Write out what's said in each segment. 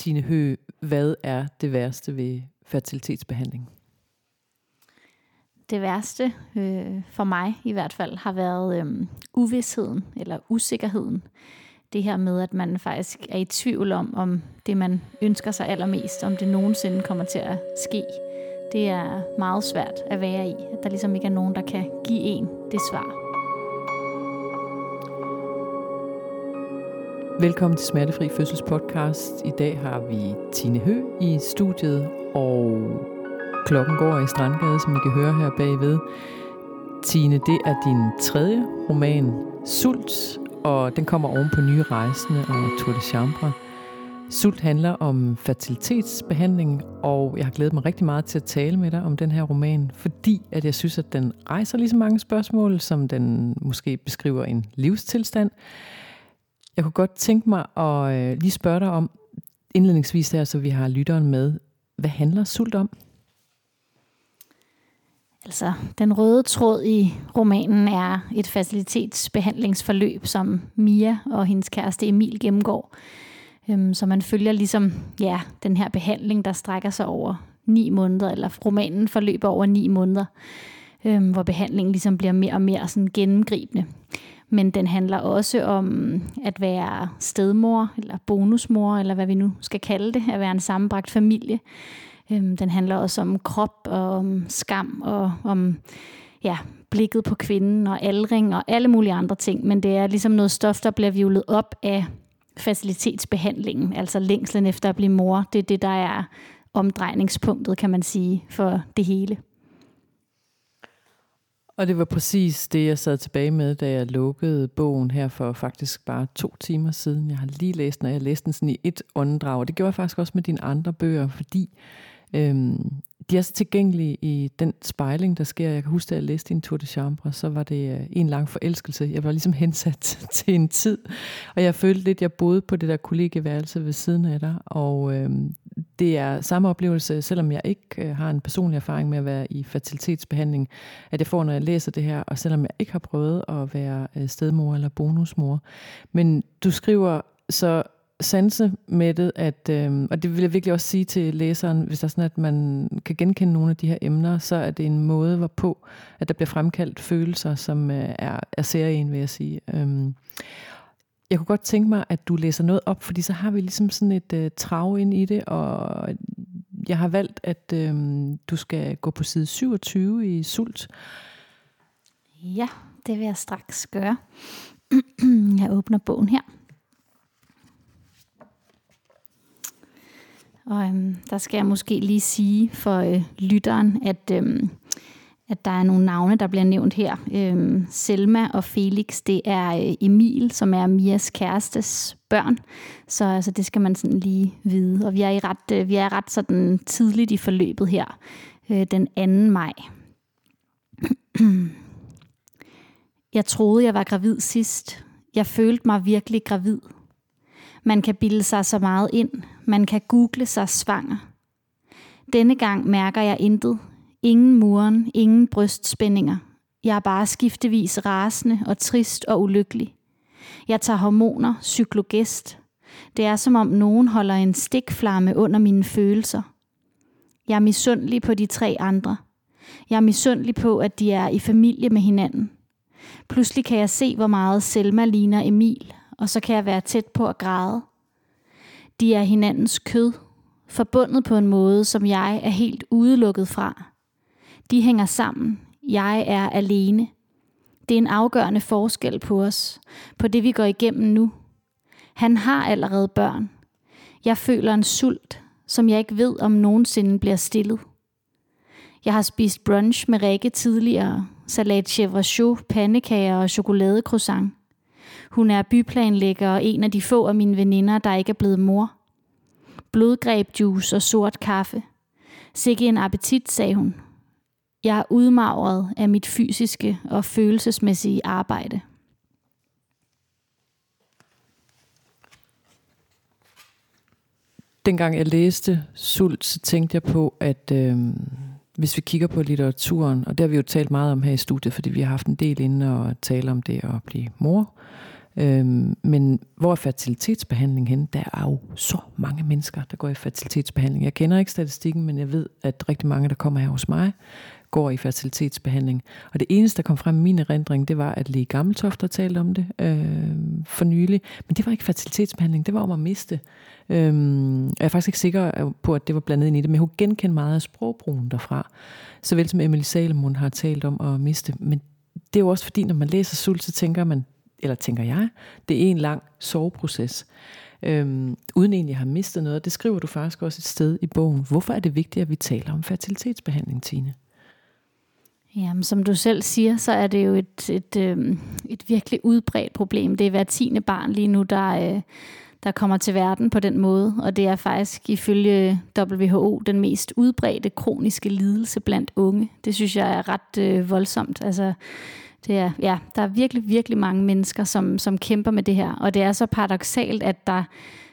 Tine Hø, hvad er det værste ved fertilitetsbehandling? Det værste øh, for mig i hvert fald har været øh, uvidsheden eller usikkerheden. Det her med, at man faktisk er i tvivl om, om det man ønsker sig allermest, om det nogensinde kommer til at ske. Det er meget svært at være i, at der ligesom ikke er nogen, der kan give en det svar. Velkommen til Smertefri Fødsels podcast. I dag har vi Tine Hø i studiet, og klokken går i Strandgade, som I kan høre her bagved. Tine, det er din tredje roman, Sult, og den kommer oven på Nye Rejsende og Tour de Chambre. Sult handler om fertilitetsbehandling, og jeg har glædet mig rigtig meget til at tale med dig om den her roman, fordi at jeg synes, at den rejser lige så mange spørgsmål, som den måske beskriver en livstilstand. Jeg kunne godt tænke mig at øh, lige spørge dig om, indledningsvis her, så vi har lytteren med, hvad handler sult om? Altså, den røde tråd i romanen er et facilitetsbehandlingsforløb, som Mia og hendes kæreste Emil gennemgår. Øhm, så man følger ligesom ja, den her behandling, der strækker sig over ni måneder, eller romanen forløber over ni måneder, øhm, hvor behandlingen ligesom bliver mere og mere sådan gennemgribende men den handler også om at være stedmor, eller bonusmor, eller hvad vi nu skal kalde det, at være en sammenbragt familie. Øhm, den handler også om krop og om skam og om ja, blikket på kvinden og aldring og alle mulige andre ting, men det er ligesom noget stof, der bliver vivlet op af facilitetsbehandlingen, altså længslen efter at blive mor. Det er det, der er omdrejningspunktet, kan man sige, for det hele. Og det var præcis det, jeg sad tilbage med, da jeg lukkede bogen her for faktisk bare to timer siden. Jeg har lige læst den, og jeg læste den sådan i et åndedrag. Og det gjorde jeg faktisk også med dine andre bøger, fordi øhm, de er så tilgængelige i den spejling, der sker. Jeg kan huske, at jeg læste en Tour de Chambre, så var det øh, en lang forelskelse. Jeg var ligesom hensat til en tid, og jeg følte lidt, at jeg boede på det der kollegeværelse ved siden af dig, og øh, det er samme oplevelse, selvom jeg ikke øh, har en personlig erfaring med at være i fertilitetsbehandling, at jeg får, når jeg læser det her, og selvom jeg ikke har prøvet at være øh, stedmor eller bonusmor. Men du skriver så sansemættet, at, øh, og det vil jeg virkelig også sige til læseren, hvis der er sådan, at man kan genkende nogle af de her emner, så er det en måde, hvorpå at der bliver fremkaldt følelser, som øh, er, er serien, vil jeg sige. Øh, jeg kunne godt tænke mig, at du læser noget op, fordi så har vi ligesom sådan et øh, trav ind i det, og jeg har valgt, at øh, du skal gå på side 27 i Sult. Ja, det vil jeg straks gøre. jeg åbner bogen her. Og øhm, der skal jeg måske lige sige for øh, lytteren, at, øhm, at der er nogle navne, der bliver nævnt her. Øhm, Selma og Felix, det er øh, Emil, som er Mias kærestes børn. Så altså, det skal man sådan lige vide. Og vi er, i ret, øh, vi er ret sådan tidligt i forløbet her, øh, den 2. maj. Jeg troede, jeg var gravid sidst. Jeg følte mig virkelig gravid. Man kan bilde sig så meget ind. Man kan google sig svanger. Denne gang mærker jeg intet. Ingen muren, ingen brystspændinger. Jeg er bare skiftevis rasende og trist og ulykkelig. Jeg tager hormoner, cyklogest. Det er som om nogen holder en stikflamme under mine følelser. Jeg er misundelig på de tre andre. Jeg er misundelig på, at de er i familie med hinanden. Pludselig kan jeg se, hvor meget Selma ligner Emil, og så kan jeg være tæt på at græde. De er hinandens kød, forbundet på en måde, som jeg er helt udelukket fra. De hænger sammen. Jeg er alene. Det er en afgørende forskel på os, på det vi går igennem nu. Han har allerede børn. Jeg føler en sult, som jeg ikke ved, om nogensinde bliver stillet. Jeg har spist brunch med Rikke tidligere, salat chevrachot, pandekager og chokoladecroissant. Hun er byplanlægger og en af de få af mine veninder, der ikke er blevet mor. Blodgrebjuice og sort kaffe. Sikke en appetit, sagde hun. Jeg er udmagret af mit fysiske og følelsesmæssige arbejde. Dengang jeg læste Sult, så tænkte jeg på, at øh, hvis vi kigger på litteraturen, og det har vi jo talt meget om her i studiet, fordi vi har haft en del inde og tale om det at blive mor, Øhm, men hvor er fertilitetsbehandling henne? Der er jo så mange mennesker, der går i fertilitetsbehandling. Jeg kender ikke statistikken, men jeg ved, at rigtig mange, der kommer her hos mig, går i fertilitetsbehandling. Og det eneste, der kom frem i min erindring, det var, at Lige Gammeltoft har talt om det øh, for nylig. Men det var ikke fertilitetsbehandling, det var om at miste. Øhm, jeg er faktisk ikke sikker øh, på, at det var blandet ind i det, men jeg kunne genkende meget af sprogbrugen derfra. Såvel som Emily Salomon har talt om at miste. Men det er jo også fordi, når man læser Sult, så tænker man, eller tænker jeg, det er en lang soveproces. Øhm, uden egentlig at have mistet noget. Det skriver du faktisk også et sted i bogen. Hvorfor er det vigtigt, at vi taler om fertilitetsbehandling, Tine? Jamen, som du selv siger, så er det jo et, et, øh, et virkelig udbredt problem. Det er hver tiende barn lige nu, der, øh, der kommer til verden på den måde, og det er faktisk ifølge WHO den mest udbredte kroniske lidelse blandt unge. Det synes jeg er ret øh, voldsomt. Altså, det er, ja, der er virkelig, virkelig mange mennesker, som, som kæmper med det her, og det er så paradoxalt, at der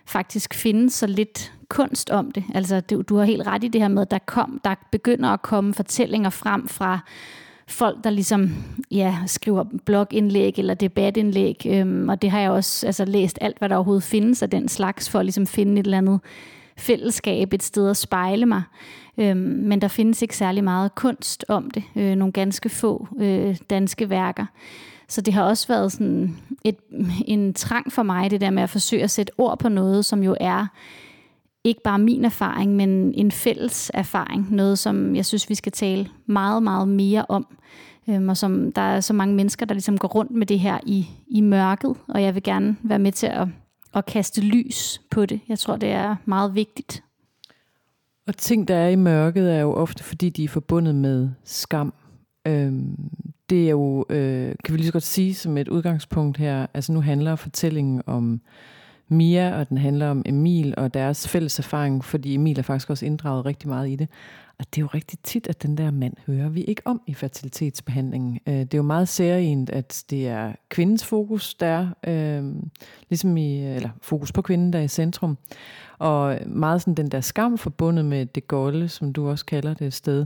faktisk findes så lidt kunst om det. Altså, du, du har helt ret i det her med, at der, kom, der begynder at komme fortællinger frem fra folk, der ligesom ja, skriver blogindlæg eller debatindlæg, øhm, og det har jeg også altså, læst alt, hvad der overhovedet findes af den slags, for at ligesom finde et eller andet fællesskab, et sted at spejle mig. Øhm, men der findes ikke særlig meget kunst om det. Øh, nogle ganske få øh, danske værker. Så det har også været sådan et, en trang for mig, det der med at forsøge at sætte ord på noget, som jo er ikke bare min erfaring, men en fælles erfaring. Noget, som jeg synes, vi skal tale meget, meget mere om. Øhm, og som der er så mange mennesker, der ligesom går rundt med det her i, i mørket, og jeg vil gerne være med til at, at kaste lys på det. Jeg tror, det er meget vigtigt. Og ting, der er i mørket, er jo ofte, fordi de er forbundet med skam. Øhm, det er jo, øh, kan vi lige så godt sige som et udgangspunkt her, altså nu handler fortællingen om Mia, og den handler om Emil og deres fælles erfaring, fordi Emil er faktisk også inddraget rigtig meget i det. Og det er jo rigtig tit, at den der mand hører vi ikke om i fertilitetsbehandlingen. Øh, det er jo meget særligt, at det er kvindens fokus, der er, øh, ligesom i, eller fokus på kvinden, der er i centrum. Og meget sådan den der skam forbundet med det golde, som du også kalder det et sted,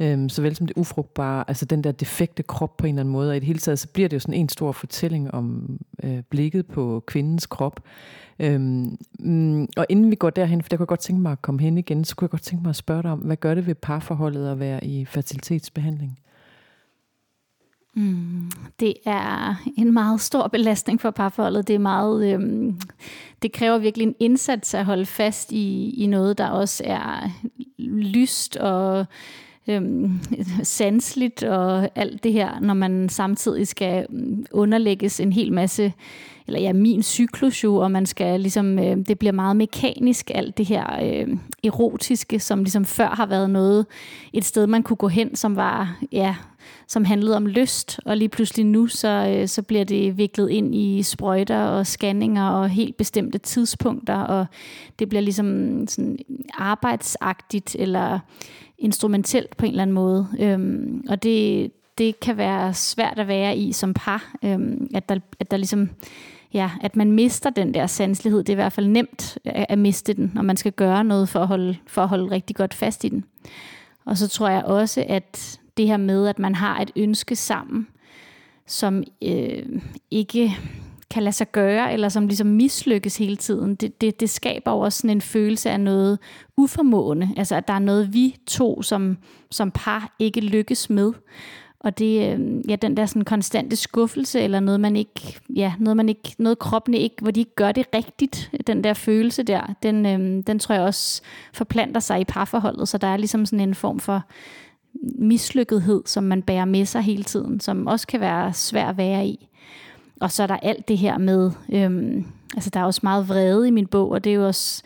øhm, såvel som det ufrugtbare, altså den der defekte krop på en eller anden måde. Og i det hele taget, så bliver det jo sådan en stor fortælling om øh, blikket på kvindens krop. Øhm, mm, og inden vi går derhen, for der kunne jeg godt tænke mig at komme hen igen, så kunne jeg godt tænke mig at spørge dig om, hvad gør det ved parforholdet at være i fertilitetsbehandling? Mm, det er en meget stor belastning for parforholdet. Det er meget, øhm, det kræver virkelig en indsats at holde fast i, i noget, der også er lyst og øhm, sansligt og alt det her, når man samtidig skal mm, underlægges en hel masse, eller ja, min cyklus jo, og man skal ligesom, øh, det bliver meget mekanisk, alt det her øh, erotiske, som ligesom før har været noget, et sted man kunne gå hen, som var, ja, som handlede om lyst, og lige pludselig nu, så, øh, så bliver det viklet ind i sprøjter og scanninger og helt bestemte tidspunkter, og det bliver ligesom sådan arbejdsagtigt eller instrumentelt på en eller anden måde. Øhm, og det, det kan være svært at være i som par, øhm, at, der, at der ligesom ja, at man mister den der sanselighed. Det er i hvert fald nemt at, at miste den, når man skal gøre noget for at, holde, for at holde rigtig godt fast i den. Og så tror jeg også, at det her med, at man har et ønske sammen, som øh, ikke kan lade sig gøre, eller som ligesom mislykkes hele tiden, det, det, det skaber jo også sådan en følelse af noget uformående. Altså, at der er noget, vi to som, som par ikke lykkes med. Og det, øh, ja, den der sådan konstante skuffelse, eller noget, man ikke, ja, noget, man ikke, noget kroppen ikke, hvor de ikke gør det rigtigt, den der følelse der, den, øh, den tror jeg også forplanter sig i parforholdet, så der er ligesom sådan en form for mislykkethed, som man bærer med sig hele tiden, som også kan være svær at være i. Og så er der alt det her med, øhm, altså der er også meget vrede i min bog, og det er jo også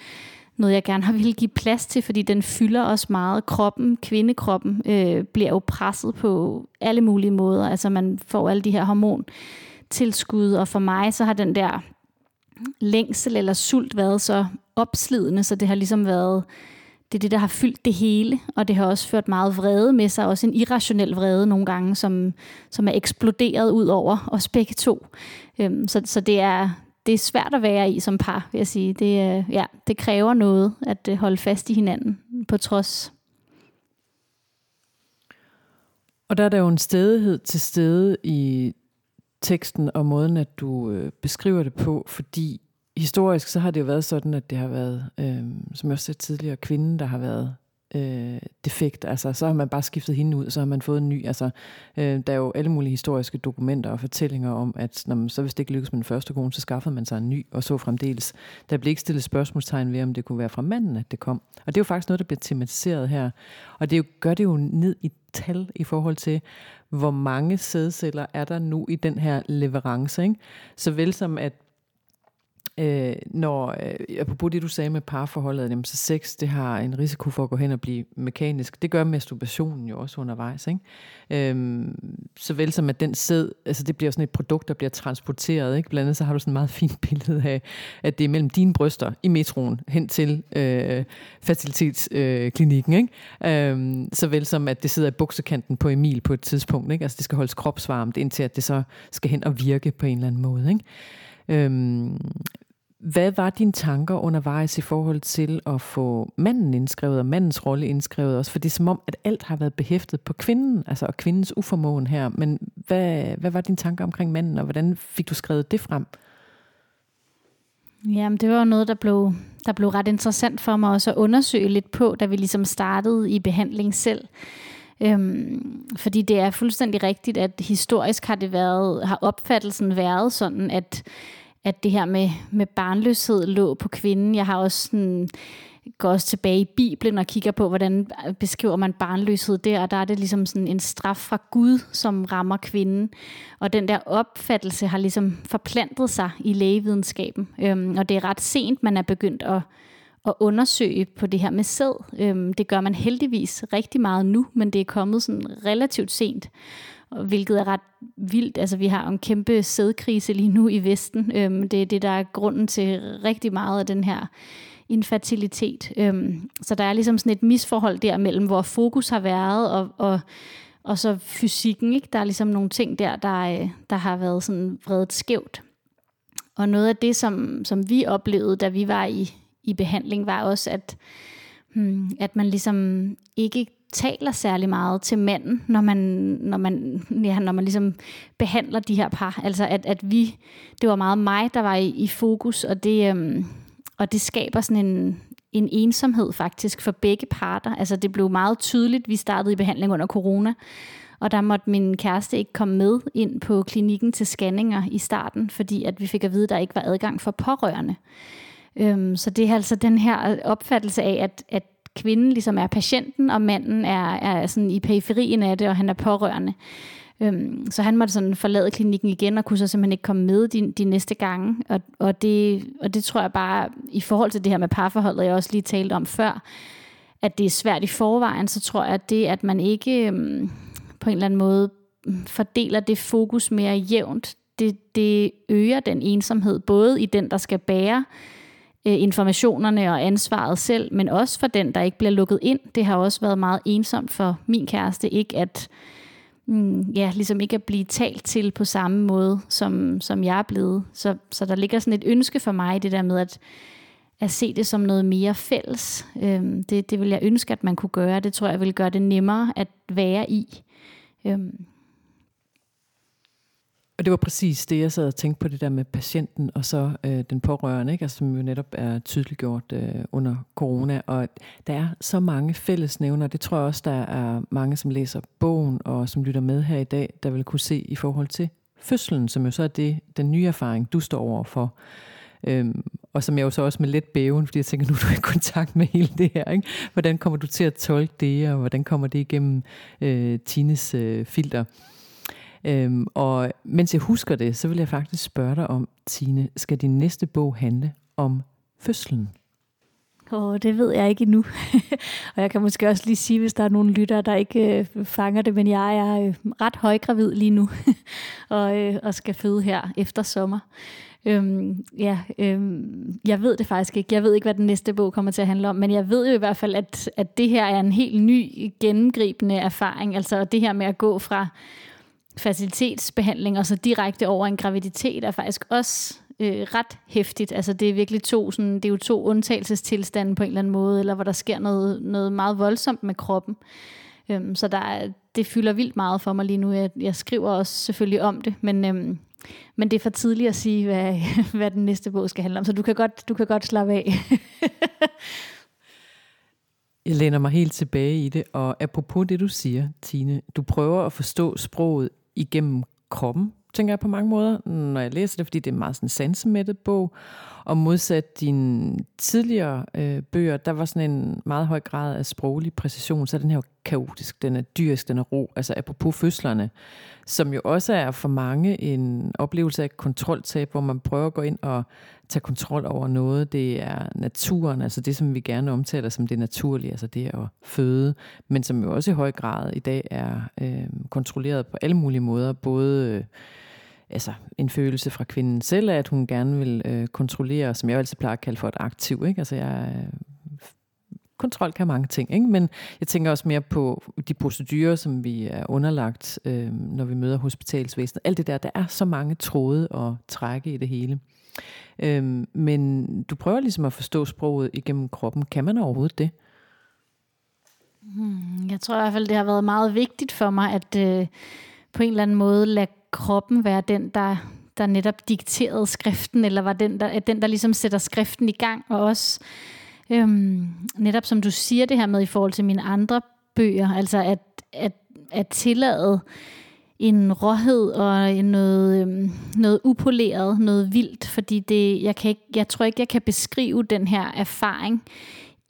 noget, jeg gerne har ville give plads til, fordi den fylder også meget. Kroppen, kvindekroppen, øh, bliver jo presset på alle mulige måder. Altså man får alle de her hormontilskud, og for mig så har den der længsel eller sult været så opslidende, så det har ligesom været det er det, der har fyldt det hele, og det har også ført meget vrede med sig, også en irrationel vrede nogle gange, som, som er eksploderet ud over os begge to. Øhm, så, så det er, det er svært at være i som par, vil jeg sige. Det, øh, ja, det kræver noget at øh, holde fast i hinanden på trods. Og der er der jo en stedighed til stede i teksten og måden, at du øh, beskriver det på, fordi historisk så har det jo været sådan, at det har været, øh, som jeg også sagde tidligere, kvinden, der har været øh, defekt. Altså, så har man bare skiftet hende ud, så har man fået en ny. Altså, øh, der er jo alle mulige historiske dokumenter og fortællinger om, at når man, så hvis det ikke lykkes med den første kone, så skaffede man sig en ny, og så fremdeles. Der blev ikke stillet spørgsmålstegn ved, om det kunne være fra manden, at det kom. Og det er jo faktisk noget, der bliver tematiseret her. Og det jo, gør det jo ned i tal i forhold til, hvor mange sædceller er der nu i den her leverance. Ikke? Så vel som at Øh, når, øh, apropos det du sagde med parforholdet, jamen, så sex, det har en risiko for at gå hen og blive mekanisk. Det gør masturbationen jo også undervejs. Ikke? Øh, såvel som at den sæd, altså det bliver sådan et produkt, der bliver transporteret. Ikke? Blandt andet så har du sådan et meget fint billede af, at det er mellem dine bryster i metroen hen til øh, fertilitetsklinikken. Øh, ikke? Øhm, såvel som at det sidder i buksekanten på Emil på et tidspunkt. Ikke? Altså det skal holdes kropsvarmt, indtil at det så skal hen og virke på en eller anden måde. Ikke? Øhm, hvad var dine tanker undervejs i forhold til at få manden indskrevet og mandens rolle indskrevet også? For det er som om, at alt har været behæftet på kvinden, altså og kvindens uformåen her. Men hvad, hvad var dine tanker omkring manden, og hvordan fik du skrevet det frem? Jamen, det var noget, der blev, der blev ret interessant for mig også at undersøge lidt på, da vi ligesom startede i behandling selv. Øhm, fordi det er fuldstændig rigtigt, at historisk har det været, har opfattelsen været sådan, at at det her med, med barnløshed lå på kvinden. Jeg har også sådan, går også tilbage i Bibelen og kigger på, hvordan beskriver man barnløshed der, og der er det ligesom sådan en straf fra Gud, som rammer kvinden. Og den der opfattelse har ligesom forplantet sig i lægevidenskaben. Øhm, og det er ret sent, man er begyndt at, at undersøge på det her med sæd. Øhm, det gør man heldigvis rigtig meget nu, men det er kommet sådan relativt sent hvilket er ret vildt. Altså, vi har en kæmpe sædkrise lige nu i Vesten. Øhm, det er det, der er grunden til rigtig meget af den her infertilitet. Øhm, så der er ligesom sådan et misforhold der mellem, hvor fokus har været, og, og, og så fysikken. Ikke? Der er ligesom nogle ting der, der, øh, der har været sådan vredet skævt. Og noget af det, som, som vi oplevede, da vi var i, i behandling, var også, at, hmm, at man ligesom ikke taler særlig meget til manden, når man, når man, ja, når man ligesom behandler de her par. Altså at, at vi, det var meget mig, der var i, i fokus, og det, øhm, og det skaber sådan en, en ensomhed faktisk for begge parter. Altså det blev meget tydeligt, vi startede i behandling under corona, og der måtte min kæreste ikke komme med ind på klinikken til scanninger i starten, fordi at vi fik at vide, at der ikke var adgang for pårørende. Øhm, så det er altså den her opfattelse af, at, at kvinden ligesom er patienten, og manden er, er sådan i periferien af det, og han er pårørende. Øhm, så han måtte sådan forlade klinikken igen, og kunne så simpelthen ikke komme med de, de næste gange. Og, og, det, og det tror jeg bare, i forhold til det her med parforholdet, jeg også lige talte om før, at det er svært i forvejen, så tror jeg, at det, at man ikke øhm, på en eller anden måde fordeler det fokus mere jævnt, det, det øger den ensomhed, både i den, der skal bære øh, informationerne og ansvaret selv, men også for den, der ikke bliver lukket ind. Det har også været meget ensomt for min kæreste, ikke at mm, ja, ligesom ikke at blive talt til på samme måde, som, som jeg er blevet. Så, så der ligger sådan et ønske for mig, det der med at, at se det som noget mere fælles. Øhm, det, det vil jeg ønske, at man kunne gøre. Det tror jeg vil gøre det nemmere at være i. Øhm, og det var præcis det, jeg sad og tænkte på, det der med patienten og så øh, den pårørende, ikke? Altså, som jo netop er tydeliggjort øh, under corona. Og der er så mange fællesnævner, det tror jeg også, der er mange, som læser bogen og som lytter med her i dag, der vil kunne se i forhold til fødslen, som jo så er det, den nye erfaring, du står overfor. Øhm, og som jeg jo så også med let bæven, fordi jeg tænker, nu er du i kontakt med hele det her. Ikke? Hvordan kommer du til at tolke det, og hvordan kommer det igennem øh, Tines øh, filter? Øhm, og mens jeg husker det, så vil jeg faktisk spørge dig om, Tine, skal din næste bog handle om fødslen? Åh, oh, det ved jeg ikke endnu. og jeg kan måske også lige sige, hvis der er nogle lyttere, der ikke øh, fanger det, men jeg er øh, ret højgravid lige nu, og, øh, og skal føde her efter sommer. Øhm, ja, øhm, jeg ved det faktisk ikke. Jeg ved ikke, hvad den næste bog kommer til at handle om, men jeg ved jo i hvert fald, at, at det her er en helt ny, gennemgribende erfaring. Altså det her med at gå fra fertilitetsbehandling og så direkte over en graviditet er faktisk også øh, ret hæftigt. Altså det er virkelig to, sådan, det er jo to undtagelsestilstande på en eller anden måde, eller hvor der sker noget, noget meget voldsomt med kroppen. Øhm, så der er, det fylder vildt meget for mig lige nu. Jeg, jeg skriver også selvfølgelig om det, men, øhm, Men det er for tidligt at sige, hvad, hvad den næste bog skal handle om, så du kan godt, du kan godt slappe af. Jeg læner mig helt tilbage i det, og apropos det, du siger, Tine, du prøver at forstå sproget igennem kroppen, tænker jeg på mange måder, når jeg læser det, fordi det er en meget sådan sansemættet bog. Og modsat dine tidligere øh, bøger, der var sådan en meget høj grad af sproglig præcision, så er den her kaotisk, den er dyrisk, den er ro. Altså apropos fødslerne, som jo også er for mange en oplevelse af kontroltab, hvor man prøver at gå ind og tage kontrol over noget. Det er naturen, altså det, som vi gerne omtaler som det naturlige, altså det at føde, men som jo også i høj grad i dag er øh, kontrolleret på alle mulige måder, både øh, altså en følelse fra kvinden selv, at hun gerne vil øh, kontrollere, som jeg altid plejer at kalde for et aktiv. Ikke? Altså jeg, øh, kontrol kan mange ting, ikke? men jeg tænker også mere på de procedurer, som vi er underlagt, øh, når vi møder hospitalsvæsenet. Alt det der, der er så mange tråde og trække i det hele. Øh, men du prøver ligesom at forstå sproget igennem kroppen. Kan man overhovedet det? Hmm, jeg tror i hvert fald, det har været meget vigtigt for mig, at øh, på en eller anden måde lade kroppen være den, der, der netop dikterede skriften, eller var den, der, den, der ligesom sætter skriften i gang, og også øhm, netop som du siger det her med i forhold til mine andre bøger, altså at, at, at tillade en råhed og en noget, øhm, noget upoleret, noget vildt, fordi det, jeg, kan ikke, jeg tror ikke, jeg kan beskrive den her erfaring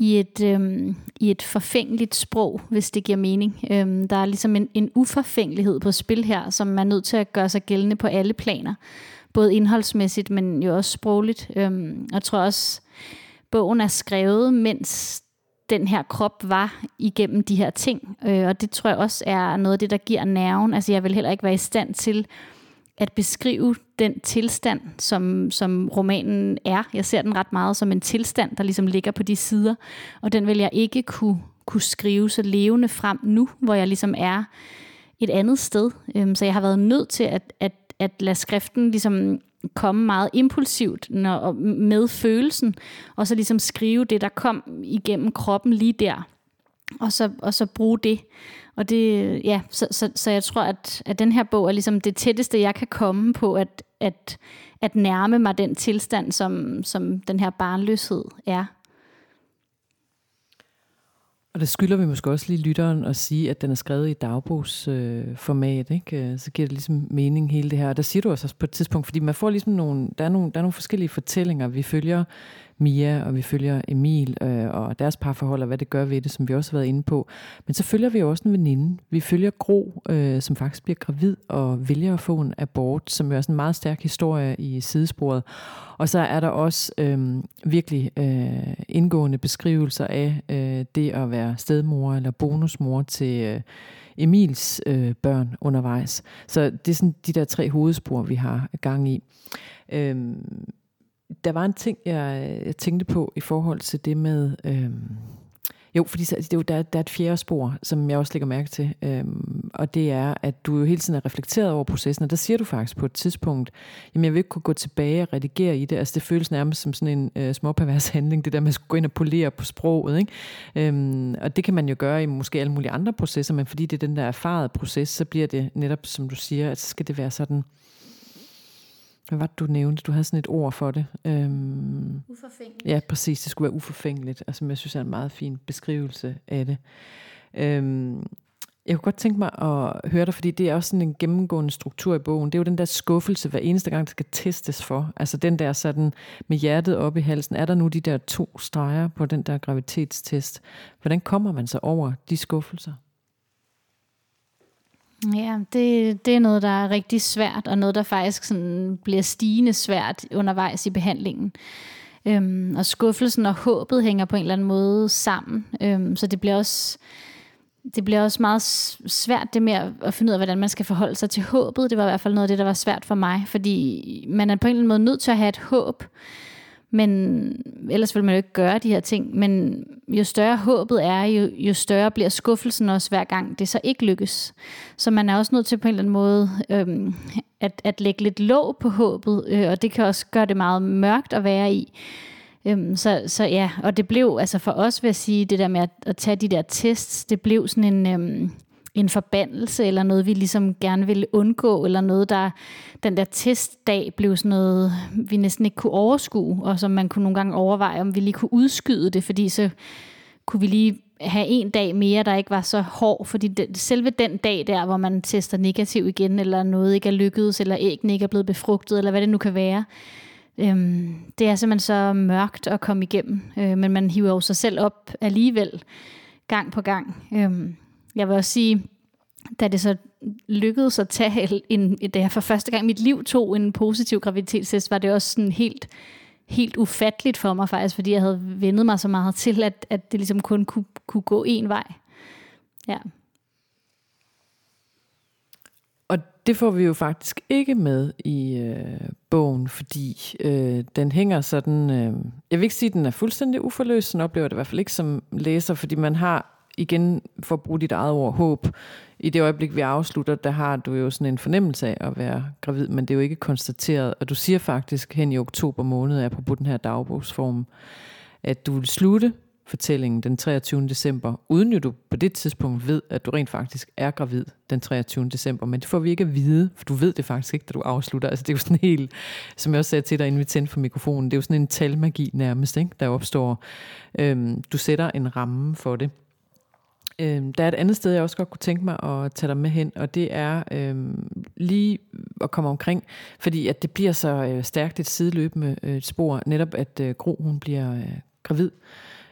i et, øhm, i et forfængeligt sprog, hvis det giver mening. Øhm, der er ligesom en, en uforfængelighed på spil her, som man er nødt til at gøre sig gældende på alle planer. Både indholdsmæssigt, men jo også sprogligt. Øhm, jeg tror også, bogen er skrevet, mens den her krop var igennem de her ting. Øh, og det tror jeg også er noget af det, der giver nerven. Altså jeg vil heller ikke være i stand til at beskrive den tilstand, som, som romanen er. Jeg ser den ret meget som en tilstand, der ligesom ligger på de sider, og den vil jeg ikke kunne, kunne skrive så levende frem nu, hvor jeg ligesom er et andet sted. Øhm, så jeg har været nødt til at, at, at lade skriften ligesom komme meget impulsivt når, med følelsen, og så ligesom skrive det, der kom igennem kroppen lige der, og så, og så bruge det. Og det, ja, så, så, så jeg tror, at, at den her bog er ligesom det tætteste, jeg kan komme på at, at, at nærme mig den tilstand, som, som den her barnløshed er. Og det skylder vi måske også lige lytteren at sige, at den er skrevet i dagbogsformat, øh, ikke? Øh, så giver det ligesom mening hele det her. Og der siger du også på et tidspunkt, fordi man får ligesom nogle, der er nogle, der er nogle forskellige fortællinger. Vi følger Mia, og vi følger Emil øh, og deres parforhold, og hvad det gør ved det, som vi også har været inde på. Men så følger vi også en veninde. Vi følger Gro, øh, som faktisk bliver gravid og vælger at få en abort, som er sådan en meget stærk historie i sidesporet. Og så er der også øh, virkelig øh, indgående beskrivelser af øh, det at være stedmor eller bonusmor til øh, Emils øh, børn undervejs. Så det er sådan de der tre hovedspor, vi har gang i. Øh, der var en ting, jeg, jeg tænkte på i forhold til det med... Øhm, jo, fordi så, det er jo, der, der er et fjerde spor, som jeg også lægger mærke til, øhm, og det er, at du jo hele tiden er reflekteret over processen, og der siger du faktisk på et tidspunkt, jamen jeg vil ikke kunne gå tilbage og redigere i det, altså det føles nærmest som sådan en øh, småpervers handling, det der med at gå ind og polere på sproget, ikke? Øhm, og det kan man jo gøre i måske alle mulige andre processer, men fordi det er den der erfarede proces, så bliver det netop, som du siger, at så skal det være sådan, hvad var det, du nævnte? Du havde sådan et ord for det. Øhm, uforfængeligt. Ja, præcis. Det skulle være uforfængeligt. Altså, jeg synes, det er en meget fin beskrivelse af det. Øhm, jeg kunne godt tænke mig at høre dig, fordi det er også sådan en gennemgående struktur i bogen. Det er jo den der skuffelse, hver eneste gang, der skal testes for. Altså den der sådan med hjertet op i halsen. Er der nu de der to streger på den der gravitetstest? Hvordan kommer man så over de skuffelser? Ja, det, det er noget, der er rigtig svært, og noget, der faktisk sådan bliver stigende svært undervejs i behandlingen. Øhm, og skuffelsen og håbet hænger på en eller anden måde sammen. Øhm, så det bliver også det bliver også meget svært det med at finde ud af, hvordan man skal forholde sig til håbet. Det var i hvert fald noget af det, der var svært for mig, fordi man er på en eller anden måde nødt til at have et håb. Men ellers vil man jo ikke gøre de her ting. Men jo større håbet er, jo, jo større bliver skuffelsen også hver gang det så ikke lykkes. Så man er også nødt til på en eller anden måde øhm, at, at lægge lidt låg på håbet, øh, og det kan også gøre det meget mørkt at være i. Øhm, så, så ja, og det blev altså for os, vil jeg sige, det der med at, at tage de der tests, det blev sådan en... Øhm, en forbandelse, eller noget, vi ligesom gerne ville undgå, eller noget, der den der testdag blev sådan noget, vi næsten ikke kunne overskue, og som man kunne nogle gange overveje, om vi lige kunne udskyde det, fordi så kunne vi lige have en dag mere, der ikke var så hård, fordi det, selve den dag der, hvor man tester negativ igen, eller noget ikke er lykkedes, eller æggen ikke er blevet befrugtet, eller hvad det nu kan være, øhm, det er simpelthen så mørkt at komme igennem, øh, men man hiver jo sig selv op alligevel, gang på gang. Øhm, jeg vil også sige, da det så lykkedes at tage en, da jeg for første gang i mit liv tog en positiv graviditetstest, var det også sådan helt, helt ufatteligt for mig faktisk, fordi jeg havde vendet mig så meget til, at, at det ligesom kun kunne, kunne gå en vej. Ja. Og det får vi jo faktisk ikke med i øh, bogen, fordi øh, den hænger sådan... Øh, jeg vil ikke sige, at den er fuldstændig uforløst, sådan oplever det i hvert fald ikke som læser, fordi man har igen, for at bruge dit eget ord, håb. I det øjeblik, vi afslutter, der har du jo sådan en fornemmelse af at være gravid, men det er jo ikke konstateret. Og du siger faktisk hen i oktober måned, apropos den her dagbogsform, at du vil slutte fortællingen den 23. december, uden jo du på det tidspunkt ved, at du rent faktisk er gravid den 23. december. Men det får vi ikke at vide, for du ved det faktisk ikke, da du afslutter. Altså det er jo sådan helt, som jeg også sagde til dig, inden vi tændte for mikrofonen, det er jo sådan en talmagi nærmest, ikke, der opstår. Øhm, du sætter en ramme for det. Øhm, der er et andet sted, jeg også godt kunne tænke mig at tage dig med hen, og det er øhm, lige at komme omkring, fordi at det bliver så øh, stærkt et sideløbende øh, spor, netop at øh, Gro hun bliver øh, gravid,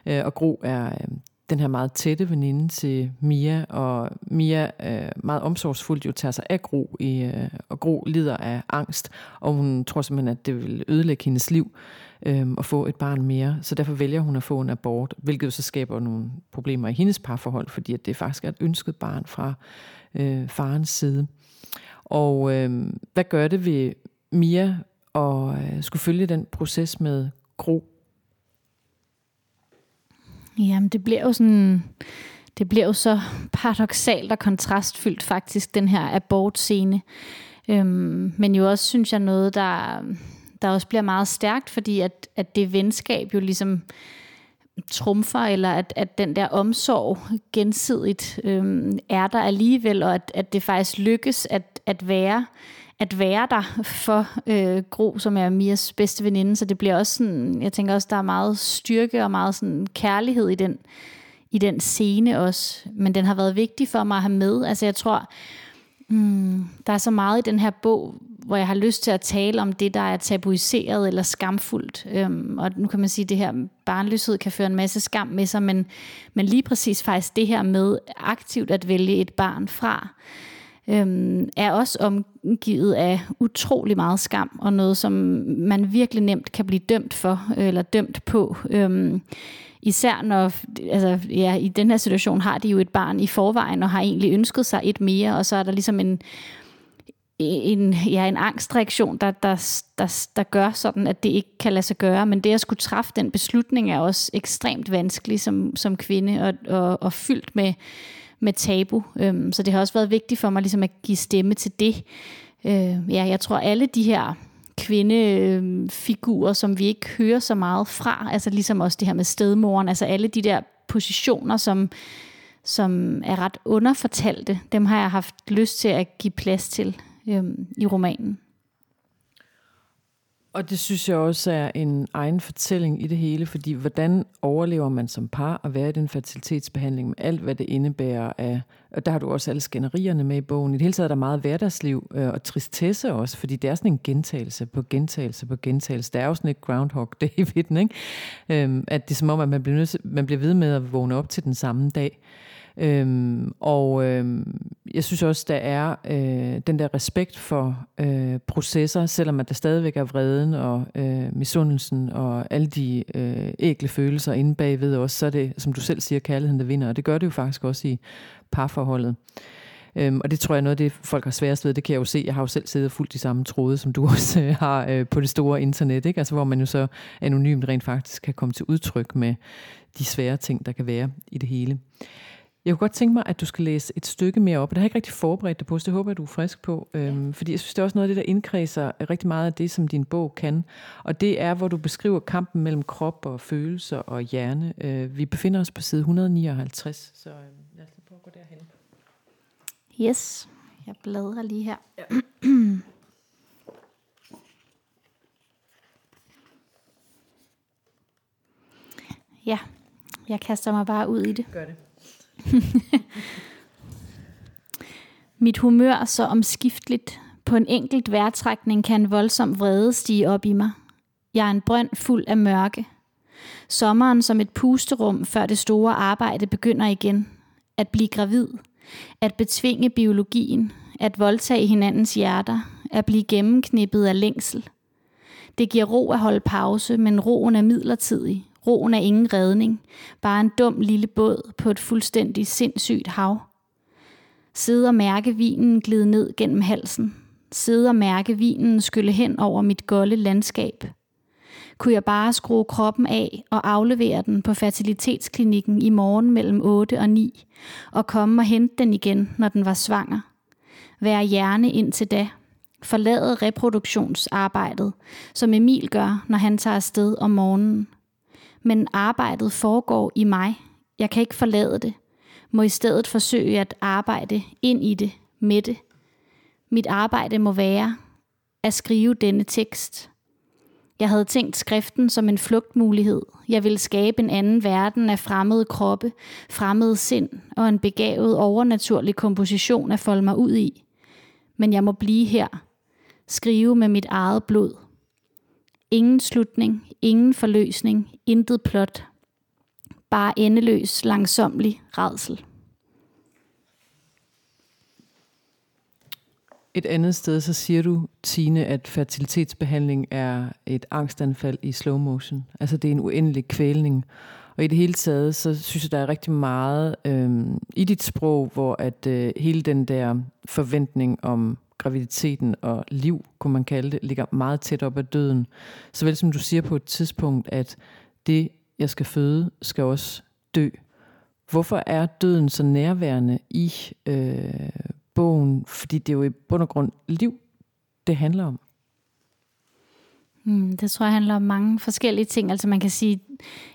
øh, og Gro er øh, den her meget tætte veninde til Mia, og Mia øh, meget omsorgsfuldt jo tager sig af Gro, i, øh, og Gro lider af angst, og hun tror simpelthen, at det vil ødelægge hendes liv øh, at få et barn mere. Så derfor vælger hun at få en abort, hvilket så skaber nogle problemer i hendes parforhold, fordi at det faktisk er et ønsket barn fra øh, farens side. Og øh, hvad gør det ved Mia at øh, skulle følge den proces med Gro? Jamen, det bliver jo sådan... Det bliver jo så paradoxalt og kontrastfyldt faktisk, den her abortscene. Øhm, men jo også, synes jeg, noget, der, der også bliver meget stærkt, fordi at, at det venskab jo ligesom trumfer, eller at, at den der omsorg gensidigt øhm, er der alligevel, og at, at det faktisk lykkes at, at være at være der for øh, Gro, som er Mias bedste veninde, så det bliver også sådan, jeg tænker også, der er meget styrke og meget sådan kærlighed i den, i den scene også, men den har været vigtig for mig at have med, altså jeg tror, mm, der er så meget i den her bog, hvor jeg har lyst til at tale om det, der er tabuiseret eller skamfuldt. Øhm, og nu kan man sige, at det her barnløshed kan føre en masse skam med sig, men, men lige præcis faktisk det her med aktivt at vælge et barn fra, øhm, er også omgivet af utrolig meget skam, og noget, som man virkelig nemt kan blive dømt for, øh, eller dømt på. Øhm, især når, altså, ja, i den her situation har de jo et barn i forvejen, og har egentlig ønsket sig et mere, og så er der ligesom en, en, ja, en angstreaktion, der, der, der, der gør sådan, at det ikke kan lade sig gøre. Men det at skulle træffe den beslutning er også ekstremt vanskelig som, som kvinde, og, og, og fyldt med, med tabu. Øhm, så det har også været vigtigt for mig ligesom at give stemme til det. Øh, ja, jeg tror alle de her kvindefigurer, som vi ikke hører så meget fra, altså ligesom også det her med stedmoren, altså alle de der positioner, som, som er ret underfortalte, dem har jeg haft lyst til at give plads til øhm, i romanen. Og det synes jeg også er en egen fortælling i det hele, fordi hvordan overlever man som par at være i den fertilitetsbehandling med alt, hvad det indebærer af, og der har du også alle skænderierne med i bogen. I det hele taget er der meget hverdagsliv øh, og tristesse også, fordi det er sådan en gentagelse på gentagelse på gentagelse. Der er jo sådan et Groundhog Day ved den, ikke? Øhm, at det er som om, at man bliver, nødt til, man bliver ved med at vågne op til den samme dag. Øhm, og øhm, jeg synes også, der er øh, den der respekt for øh, processer, selvom at der stadigvæk er vreden og øh, misundelsen og alle de øh, ægle følelser inde bagved også, så er det, som du selv siger, kærligheden, der vinder. Og det gør det jo faktisk også i parforholdet. Øhm, og det tror jeg er noget af det, folk har sværest ved. Det kan jeg jo se. Jeg har jo selv siddet fuldt de samme tråde, som du også øh, har øh, på det store internet. Ikke? Altså, hvor man jo så anonymt rent faktisk kan komme til udtryk med de svære ting, der kan være i det hele. Jeg kunne godt tænke mig, at du skal læse et stykke mere op, og det har jeg ikke rigtig forberedt dig på, så det håber jeg, du er frisk på. Øhm, fordi jeg synes, det er også noget af det, der indkredser rigtig meget af det, som din bog kan. Og det er, hvor du beskriver kampen mellem krop og følelser og hjerne. Øh, vi befinder os på side 159, så øh, lad os prøve at gå derhen. Yes, jeg bladrer lige her. Ja. ja, jeg kaster mig bare ud i det. Gør det. Mit humør så omskifteligt. På en enkelt vejrtrækning kan en voldsom vrede stige op i mig. Jeg er en brønd fuld af mørke. Sommeren som et pusterum, før det store arbejde begynder igen. At blive gravid. At betvinge biologien. At voldtage hinandens hjerter. At blive gennemknippet af længsel. Det giver ro at holde pause, men roen er midlertidig. Roen er ingen redning. Bare en dum lille båd på et fuldstændig sindssygt hav. Sidde og mærke vinen glide ned gennem halsen. Sidde og mærke vinen skylle hen over mit golde landskab. Kunne jeg bare skrue kroppen af og aflevere den på fertilitetsklinikken i morgen mellem 8 og 9, og komme og hente den igen, når den var svanger. Være hjerne indtil da. Forlade reproduktionsarbejdet, som Emil gør, når han tager afsted om morgenen. Men arbejdet foregår i mig. Jeg kan ikke forlade det må i stedet forsøge at arbejde ind i det, med det. Mit arbejde må være at skrive denne tekst. Jeg havde tænkt skriften som en flugtmulighed. Jeg ville skabe en anden verden af fremmede kroppe, fremmede sind og en begavet overnaturlig komposition at folde mig ud i. Men jeg må blive her. Skrive med mit eget blod. Ingen slutning, ingen forløsning, intet plot, bare endeløs, langsomlig redsel. Et andet sted, så siger du, Tine, at fertilitetsbehandling er et angstanfald i slow motion. Altså det er en uendelig kvælning. Og i det hele taget, så synes jeg, der er rigtig meget øh, i dit sprog, hvor at øh, hele den der forventning om graviditeten og liv, kunne man kalde det, ligger meget tæt op ad døden. Såvel som du siger på et tidspunkt, at det jeg skal føde, skal også dø. Hvorfor er døden så nærværende i øh, bogen? Fordi det er jo i bund og grund liv, det handler om. Mm, det tror jeg handler om mange forskellige ting. Altså man kan sige,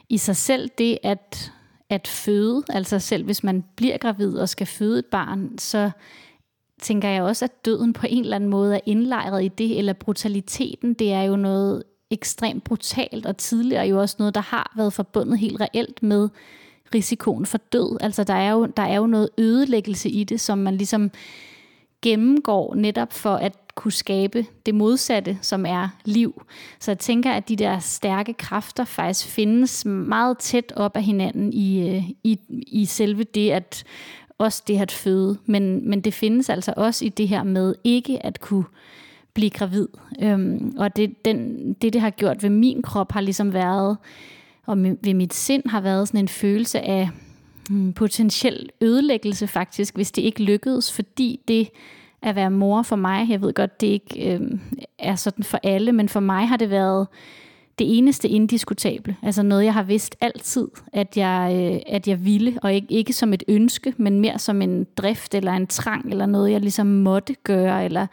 i sig selv det at, at føde, altså selv hvis man bliver gravid og skal føde et barn, så tænker jeg også, at døden på en eller anden måde er indlejret i det, eller brutaliteten, det er jo noget ekstremt brutalt, og tidligere jo også noget, der har været forbundet helt reelt med risikoen for død. Altså der er jo, der er jo noget ødelæggelse i det, som man ligesom gennemgår netop for at kunne skabe det modsatte, som er liv. Så jeg tænker, at de der stærke kræfter faktisk findes meget tæt op af hinanden i, øh, i, i selve det at også det at føde. Men, men det findes altså også i det her med ikke at kunne blive gravid. Øhm, og det, den, det, det har gjort ved min krop, har ligesom været, og ved mit sind har været sådan en følelse af hmm, potentiel ødelæggelse faktisk, hvis det ikke lykkedes, fordi det at være mor for mig, jeg ved godt, det ikke øhm, er sådan for alle, men for mig har det været det eneste indiskutable. Altså noget, jeg har vidst altid, at jeg, øh, at jeg ville, og ikke, ikke som et ønske, men mere som en drift eller en trang, eller noget, jeg ligesom måtte gøre, eller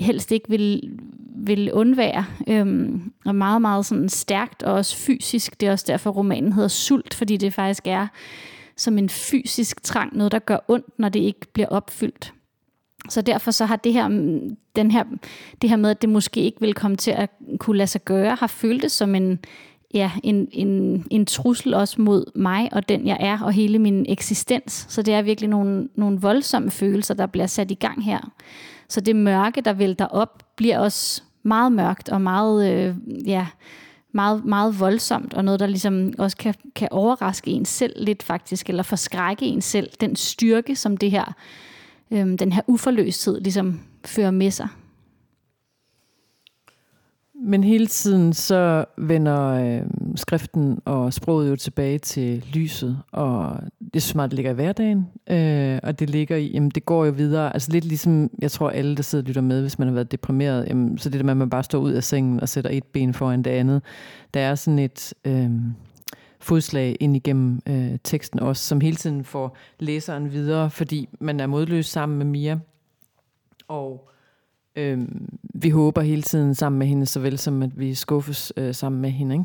helst ikke vil, vil undvære. Øhm, og meget, meget sådan stærkt og også fysisk. Det er også derfor, romanen hedder Sult, fordi det faktisk er som en fysisk trang, noget der gør ondt, når det ikke bliver opfyldt. Så derfor så har det her, den her, det her med, at det måske ikke vil komme til at kunne lade sig gøre, har føltes som en, ja, en, en, en trussel også mod mig og den jeg er og hele min eksistens. Så det er virkelig nogle, nogle voldsomme følelser, der bliver sat i gang her. Så det mørke, der vælter op, bliver også meget mørkt og meget, øh, ja, meget, meget voldsomt, og noget, der ligesom også kan, kan overraske en selv lidt faktisk, eller forskrække en selv. Den styrke, som det her, øh, den her uforløsthed ligesom fører med sig. Men hele tiden så vender øh, skriften og sproget jo tilbage til lyset, og det synes jeg, det ligger i hverdagen, øh, og det ligger i, jamen det går jo videre, altså lidt ligesom, jeg tror alle, der sidder og lytter med, hvis man har været deprimeret, jamen, så det der med, at man bare står ud af sengen og sætter et ben foran det andet, der er sådan et øh, fodslag ind igennem øh, teksten også, som hele tiden får læseren videre, fordi man er modløs sammen med Mia, og Øhm, vi håber hele tiden sammen med hende, såvel som at vi skuffes øh, sammen med hende. Ikke?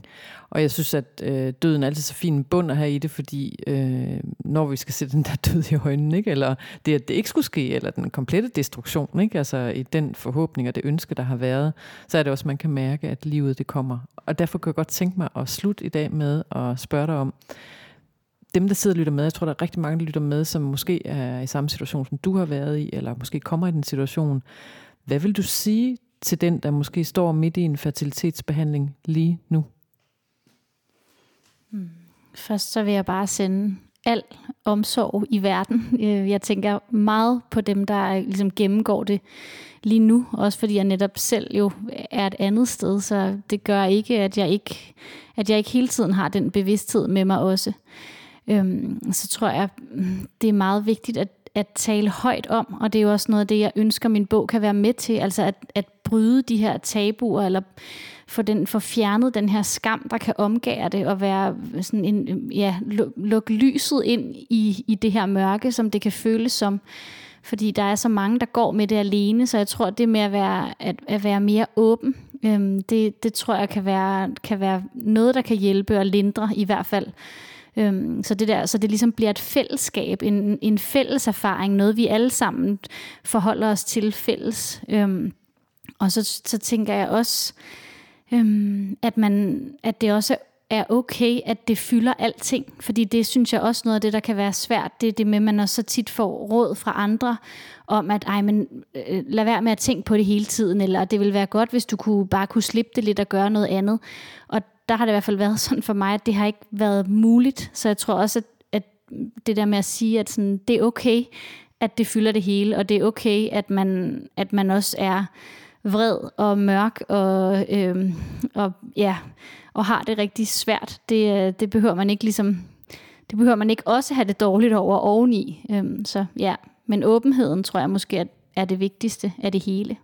Og jeg synes, at øh, døden er altid så fin bund at have i det, fordi øh, når vi skal se den der død i øjnene, ikke? eller det, at det ikke skulle ske, eller den komplette destruktion, ikke? altså i den forhåbning og det ønske, der har været, så er det også, at man kan mærke, at livet det kommer. Og derfor kan jeg godt tænke mig at slutte i dag med at spørge dig om, dem, der sidder og lytter med, jeg tror, der er rigtig mange, der lytter med, som måske er i samme situation, som du har været i, eller måske kommer i den situation. Hvad vil du sige til den, der måske står midt i en fertilitetsbehandling lige nu? Hmm. Først så vil jeg bare sende al omsorg i verden. Øh, jeg tænker meget på dem, der ligesom gennemgår det lige nu, også fordi jeg netop selv jo er et andet sted, så det gør ikke, at jeg ikke, at jeg ikke hele tiden har den bevidsthed med mig også. Øhm, så tror jeg, det er meget vigtigt at, at tale højt om, og det er jo også noget af det, jeg ønsker, min bog kan være med til, altså at, at bryde de her tabuer, eller få, den, få fjernet den her skam, der kan omgære det, og være sådan en, ja, lukke lyset ind i, i det her mørke, som det kan føles som. Fordi der er så mange, der går med det alene, så jeg tror, det med at være, at, at være mere åben, øhm, det, det tror jeg kan være, kan være noget, der kan hjælpe og lindre i hvert fald. Øhm, så, det der, så det ligesom bliver et fællesskab, en, en fælles erfaring, noget vi alle sammen forholder os til fælles. Øhm, og så, så tænker jeg også, øhm, at, man, at det også er okay, at det fylder alting. Fordi det synes jeg også noget af det, der kan være svært. Det er det med, at man også så tit får råd fra andre om, at ej, men, øh, lad være med at tænke på det hele tiden, eller det vil være godt, hvis du kunne, bare kunne slippe det lidt og gøre noget andet. Og der har det i hvert fald været sådan for mig, at det har ikke været muligt. Så jeg tror også, at, at det der med at sige, at sådan, det er okay, at det fylder det hele, og det er okay, at man, at man også er vred og mørk og, øhm, og, ja, og har det rigtig svært. Det, øh, det behøver man ikke ligesom, det behøver man ikke også have det dårligt over oveni. Øhm, så ja, men åbenheden tror jeg måske er, er det vigtigste af det hele.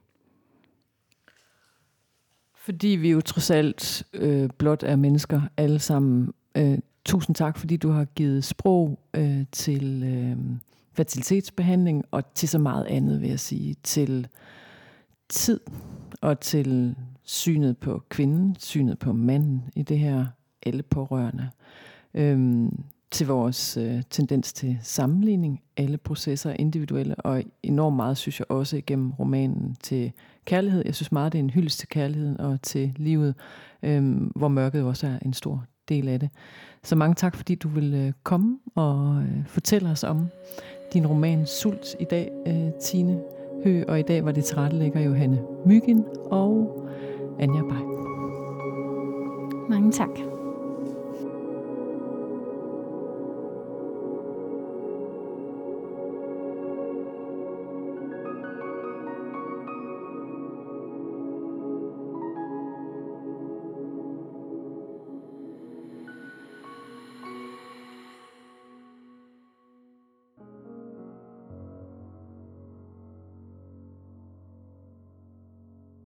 Fordi vi jo trods alt øh, blot er mennesker alle sammen. Øh, tusind tak, fordi du har givet sprog øh, til øh, fertilitetsbehandling og til så meget andet, vil jeg sige. Til tid og til synet på kvinden, synet på manden i det her, alle pårørende. Øhm, til vores øh, tendens til sammenligning. Alle processer er individuelle, og enormt meget, synes jeg også, igennem romanen til kærlighed. Jeg synes meget, det er en hyldest til kærligheden og til livet, øh, hvor mørket også er en stor del af det. Så mange tak, fordi du vil øh, komme og øh, fortælle os om din roman Sult i dag, øh, Tine Hø, og i dag var det tilrettelægger Johanne Myggen og Anja Bay. Mange tak.